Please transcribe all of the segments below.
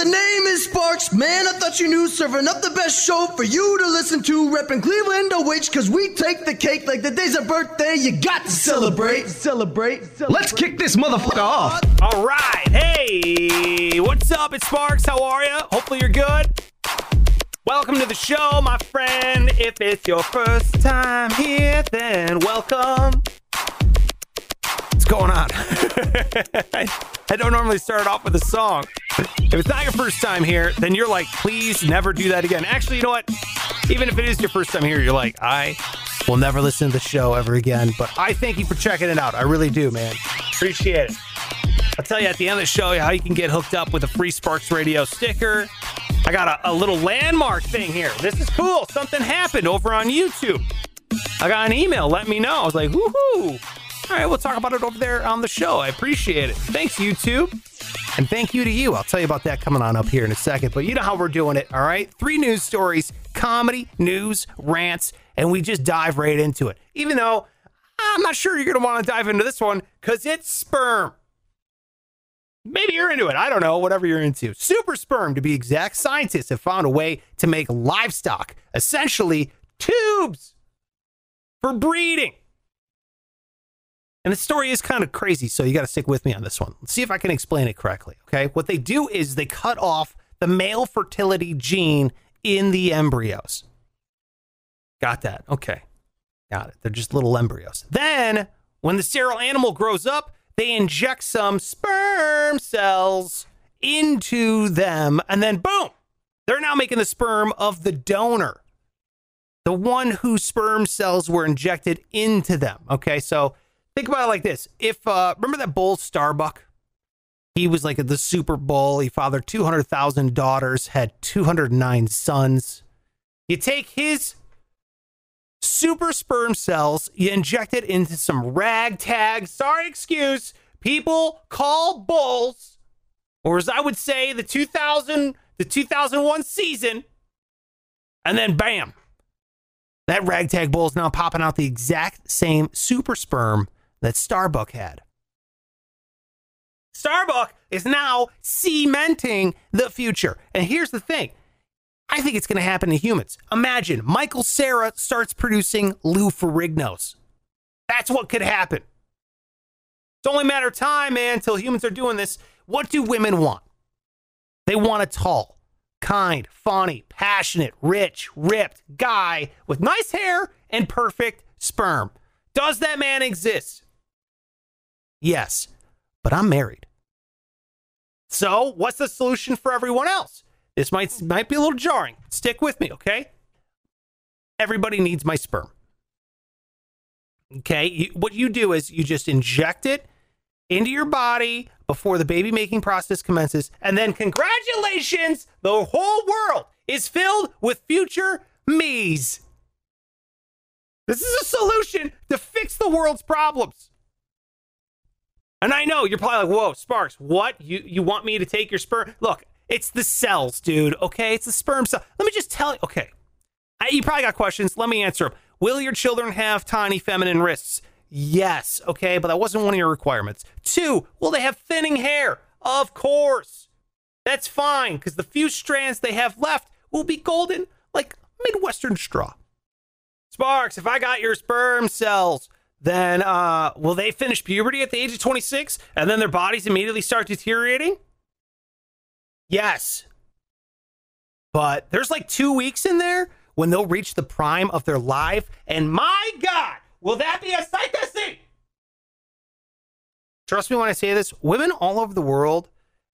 The name is Sparks, man. I thought you knew. Serving up the best show for you to listen to. Repping Cleveland, oh, wait, cause we take the cake like the day's a birthday. You got to celebrate, celebrate, celebrate. Let's kick this motherfucker off. All right. Hey, what's up? It's Sparks. How are you? Hopefully you're good. Welcome to the show, my friend. If it's your first time here, then welcome. What's going on? I don't normally start off with a song. If it's not your first time here, then you're like, please never do that again. Actually, you know what? Even if it is your first time here, you're like, I will never listen to the show ever again. But I thank you for checking it out. I really do, man. Appreciate it. I'll tell you at the end of the show how you can get hooked up with a free Sparks Radio sticker. I got a, a little landmark thing here. This is cool. Something happened over on YouTube. I got an email Let me know. I was like, woohoo. All right, we'll talk about it over there on the show. I appreciate it. Thanks, YouTube. And thank you to you. I'll tell you about that coming on up here in a second. But you know how we're doing it, all right? Three news stories, comedy, news, rants, and we just dive right into it. Even though I'm not sure you're going to want to dive into this one because it's sperm. Maybe you're into it. I don't know. Whatever you're into. Super sperm, to be exact, scientists have found a way to make livestock, essentially tubes, for breeding. And the story is kind of crazy, so you got to stick with me on this one. Let's see if I can explain it correctly. Okay. What they do is they cut off the male fertility gene in the embryos. Got that? Okay. Got it. They're just little embryos. Then, when the sterile animal grows up, they inject some sperm cells into them, and then boom, they're now making the sperm of the donor, the one whose sperm cells were injected into them. Okay. So, think about it like this. If uh remember that bull Starbuck? He was like the Super Bowl. He fathered 200,000 daughters, had 209 sons. You take his super sperm cells, you inject it into some ragtag, sorry excuse, people call bulls, or as I would say, the 2000 the 2001 season, and then bam. That ragtag bull is now popping out the exact same super sperm that Starbuck had. Starbuck is now cementing the future. And here's the thing I think it's going to happen to humans. Imagine Michael Cera starts producing Lou Ferrignos. That's what could happen. It's only a matter of time, man, until humans are doing this. What do women want? They want a tall, kind, funny, passionate, rich, ripped guy with nice hair and perfect sperm. Does that man exist? Yes, but I'm married. So, what's the solution for everyone else? This might might be a little jarring. Stick with me, okay? Everybody needs my sperm. Okay, you, what you do is you just inject it into your body before the baby making process commences, and then congratulations, the whole world is filled with future me's. This is a solution to fix the world's problems. And I know you're probably like, whoa, Sparks, what? You you want me to take your sperm? Look, it's the cells, dude. Okay, it's the sperm cell. Let me just tell you. Okay, I, you probably got questions. Let me answer them. Will your children have tiny feminine wrists? Yes. Okay, but that wasn't one of your requirements. Two, will they have thinning hair? Of course. That's fine because the few strands they have left will be golden like Midwestern straw. Sparks, if I got your sperm cells, then uh, will they finish puberty at the age of 26 and then their bodies immediately start deteriorating? Yes. But there's like two weeks in there when they'll reach the prime of their life. And my God, will that be a sight to see? Trust me when I say this, women all over the world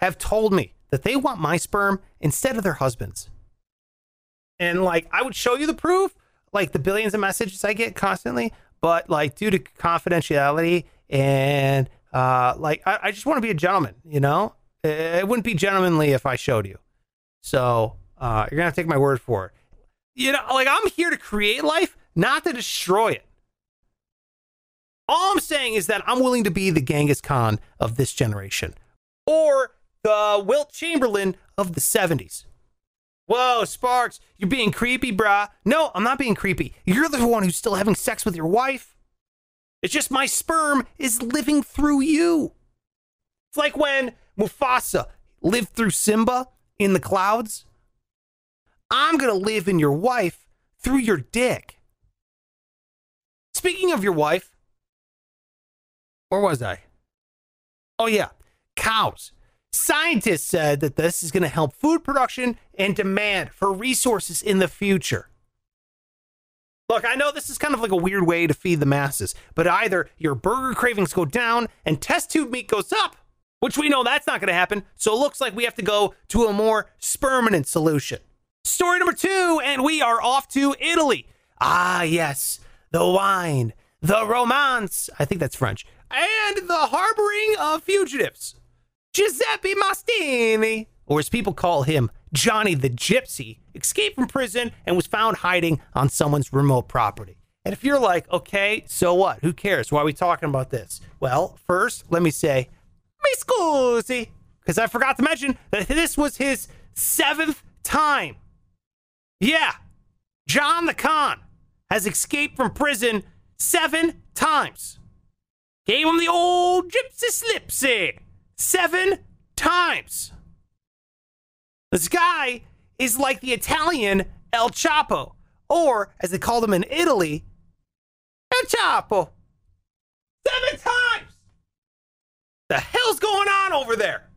have told me that they want my sperm instead of their husbands. And like, I would show you the proof, like the billions of messages I get constantly, but like due to confidentiality and uh, like I, I just want to be a gentleman, you know. It, wouldn't be gentlemanly if I showed you. So uh, you're gonna have to take my word for it. You know, like I'm here to create life, not to destroy it. All I'm saying is that I'm willing to be the Genghis Khan of this generation, or the Wilt Chamberlain of the 70s. Whoa, Sparks, you're being creepy, brah. No, I'm not being creepy. You're the one who's still having sex with your wife. It's just my sperm is living through you. It's like when Mufasa lived through Simba in the clouds. I'm going to live in your wife through your dick. Speaking of your wife, where was I? Oh, yeah, cows. Scientists said that this is going to help food production and demand for resources in the future. Look, I know this is kind of like a weird way to feed the masses, but either your burger cravings go down and test tube meat goes up, which we know that's not going to happen, so it looks like we have to go to a more permanent solution. Story number two, and we are off to Italy. Ah, yes, the wine, the romance, I think that's French, and the harboring of fugitives. Giuseppe Mastini, or as people call him, Johnny the Gypsy, escaped from prison and was found hiding on someone's remote property. And if you're like, okay, so what? Who cares? Why are we talking about this? Well, first, let me say, mi scusi, because I forgot to mention that this was his seventh time. Yeah, John the Con has escaped from prison seven times. Gave him the old gypsy slipsy seven times. This guy is like the Italian El Chapo, or as they called him in Italy, El Chapo. Seven times! The hell's going on over there?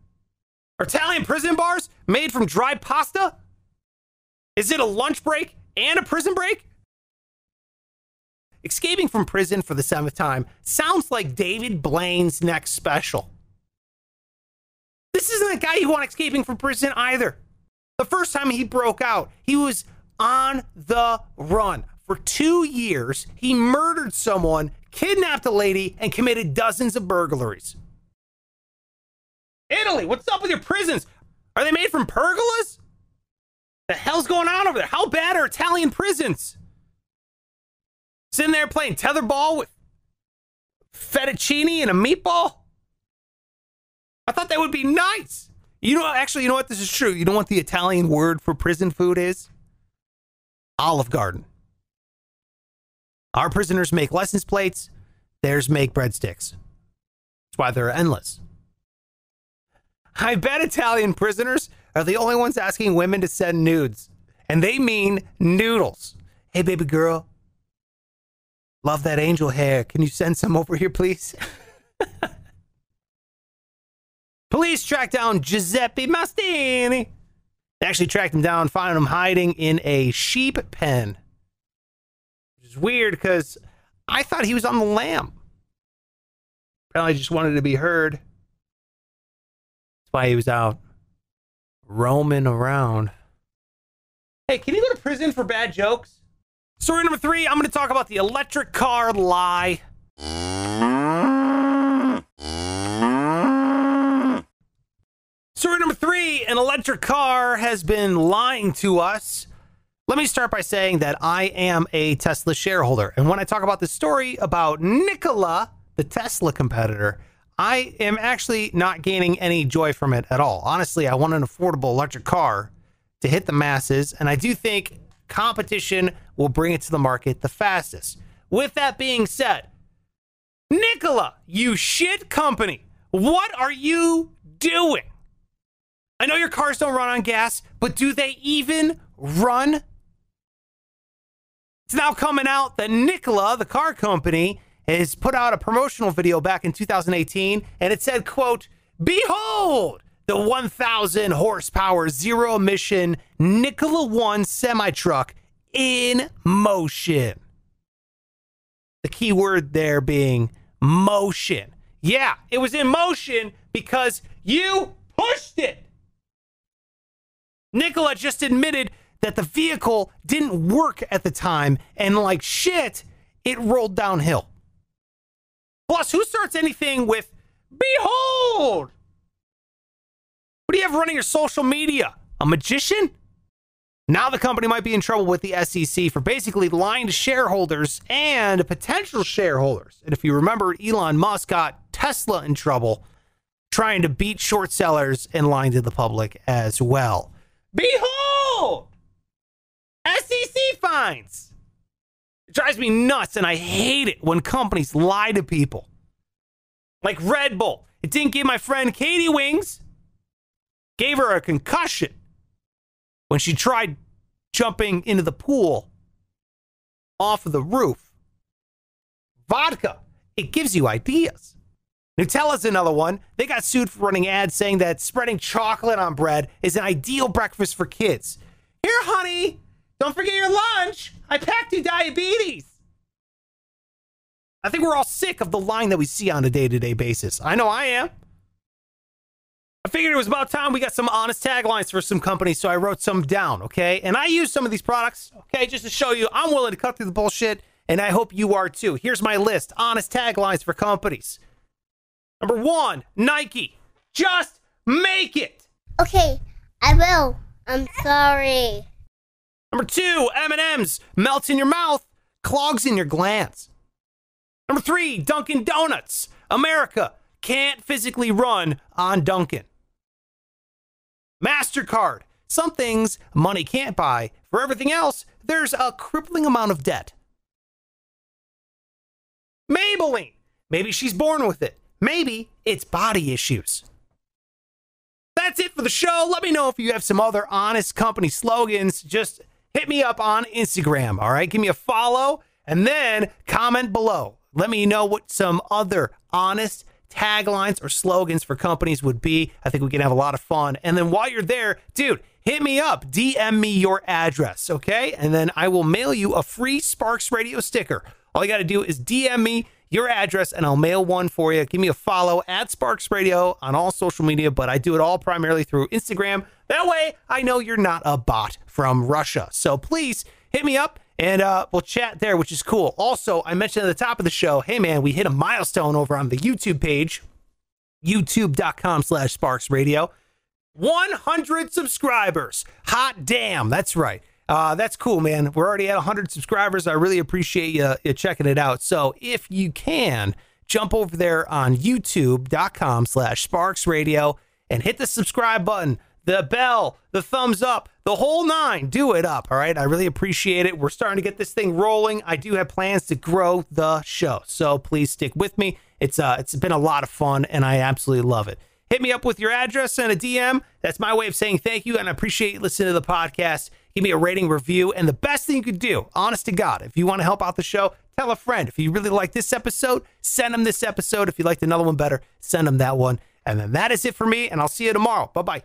Are Italian prison bars made from dry pasta? Is it a lunch break and a prison break? Escaping from prison for the seventh time sounds like David Blaine's next special. This isn't a guy you want escaping from prison either. The first time he broke out, he was on the run. For two years, he murdered someone, kidnapped a lady, and committed dozens of burglaries. Italy, what's up with your prisons? Are they made from pergolas? The hell's going on over there? How bad are Italian prisons? Sitting there playing tetherball with fettuccine and a meatball? I thought that would be nice. You know, actually, you know what? This is true. You know what the Italian word for prison food is? Olive Garden. Our prisoners make license plates, theirs make breadsticks. That's why they're endless. I bet Italian prisoners are the only ones asking women to send nudes. And they mean noodles. Hey, baby girl. Love that angel hair. Can you send some over here, please? Police tracked down Giuseppe Mastini. They actually tracked him down, found him hiding in a sheep pen. Which is weird because I thought he was on the lam. Apparently, just wanted to be heard. That's why he was out roaming around. Hey, can you go to prison for bad jokes? Story number three I'm going to talk about the electric car lie. Story number three an electric car has been lying to us. Let me start by saying that I am a Tesla shareholder. And when I talk about the story about Nikola, the Tesla competitor, I am actually not gaining any joy from it at all. Honestly, I want an affordable electric car to hit the masses, and I do think competition will bring it to the market the fastest. With that being said, Nikola, you shit company, what are you doing? I know your cars don't run on gas, but do they even run? It's now coming out that Nikola, the car company, has put out a promotional video back in 2018 and it said, quote, Behold, the 1,000 horsepower zero emission Nikola 1 semi truck in motion. The key word there being motion. Yeah, it was in motion because you pushed it. Nikola just admitted that the vehicle didn't work at the time, and like shit, it rolled downhill. Plus, who starts anything with Behold? What do you have running your social media? A magician? Now the company might be in trouble with the SEC for basically lying to shareholders and potential shareholders. And if you remember, Elon Musk got Tesla in trouble trying to beat short sellers and lying to the public as well. Behold! SEC fines! It drives me nuts and I hate it when companies lie to people. Like Red Bull. It didn't give my friend Katie wings, gave her a concussion. when she tried jumping into the pool off of the roof. Vodka, it gives you ideas. Nutella's another one. They got sued for running ads saying that spreading chocolate on bread is an ideal breakfast for kids. Here, honey, don't forget your lunch. I packed you diabetes. I think we're all sick of the line that we see on a day to day basis. I know I am. I figured it was about time we got some honest taglines for some companies, so I wrote some down, okay? And I use some of these products, okay, just to show you I'm willing to cut through the bullshit, and I hope you are too. Here's my list honest taglines for companies. Number one, Nike. Just make it. Okay, I will. I'm sorry. Number two, M&M's. Melts in your mouth, clogs in your glands. Number three, Dunkin' Donuts. America can't physically run on Dunkin'. MasterCard. Some things money can't buy. For everything else, there's a crippling amount of debt. Maybelline. Maybe she's born with it. Maybe it's body issues. That's it for the show. Let me know if you have some other honest company slogans. Just hit me up on Instagram, all right? Give me a follow and then comment below. Let me know what some other honest taglines or slogans for companies would be. I think we can have a lot of fun. And then while you're there, dude, hit me up, DM me your address, okay? And then I will mail you a free Sparks Radio sticker. All you got to do is DM me your address and I'll mail one for you. Give me a follow at Sparks Radio on all social media, but I do it all primarily through Instagram. That way I know you're not a bot from Russia. So please hit me up and uh, we'll chat there, which is cool. Also, I mentioned at the top of the show, hey man, we hit a milestone over on the YouTube page, youtube.com slash Sparks Radio. 100 subscribers. Hot damn. That's right. Uh, that's cool, man. We're already at 100 subscribers. I really appreciate you, you checking it out. So if you can, jump over there on youtube.com slash Sparks Radio and hit the subscribe button, the bell, the thumbs up, the whole nine. Do it up, all right? I really appreciate it. We're starting to get this thing rolling. I do have plans to grow the show, so please stick with me. It's uh, it's been a lot of fun, and I absolutely love it. Hit me up with your address and a DM. That's my way of saying thank you, and I appreciate listening to the podcast. Give me a rating, review, and the best thing you could do, honest to God, if you want to help out the show, tell a friend. If you really like this episode, send them this episode. If you liked another one better, send them that one. And then that is it for me, and I'll see you tomorrow. Bye bye.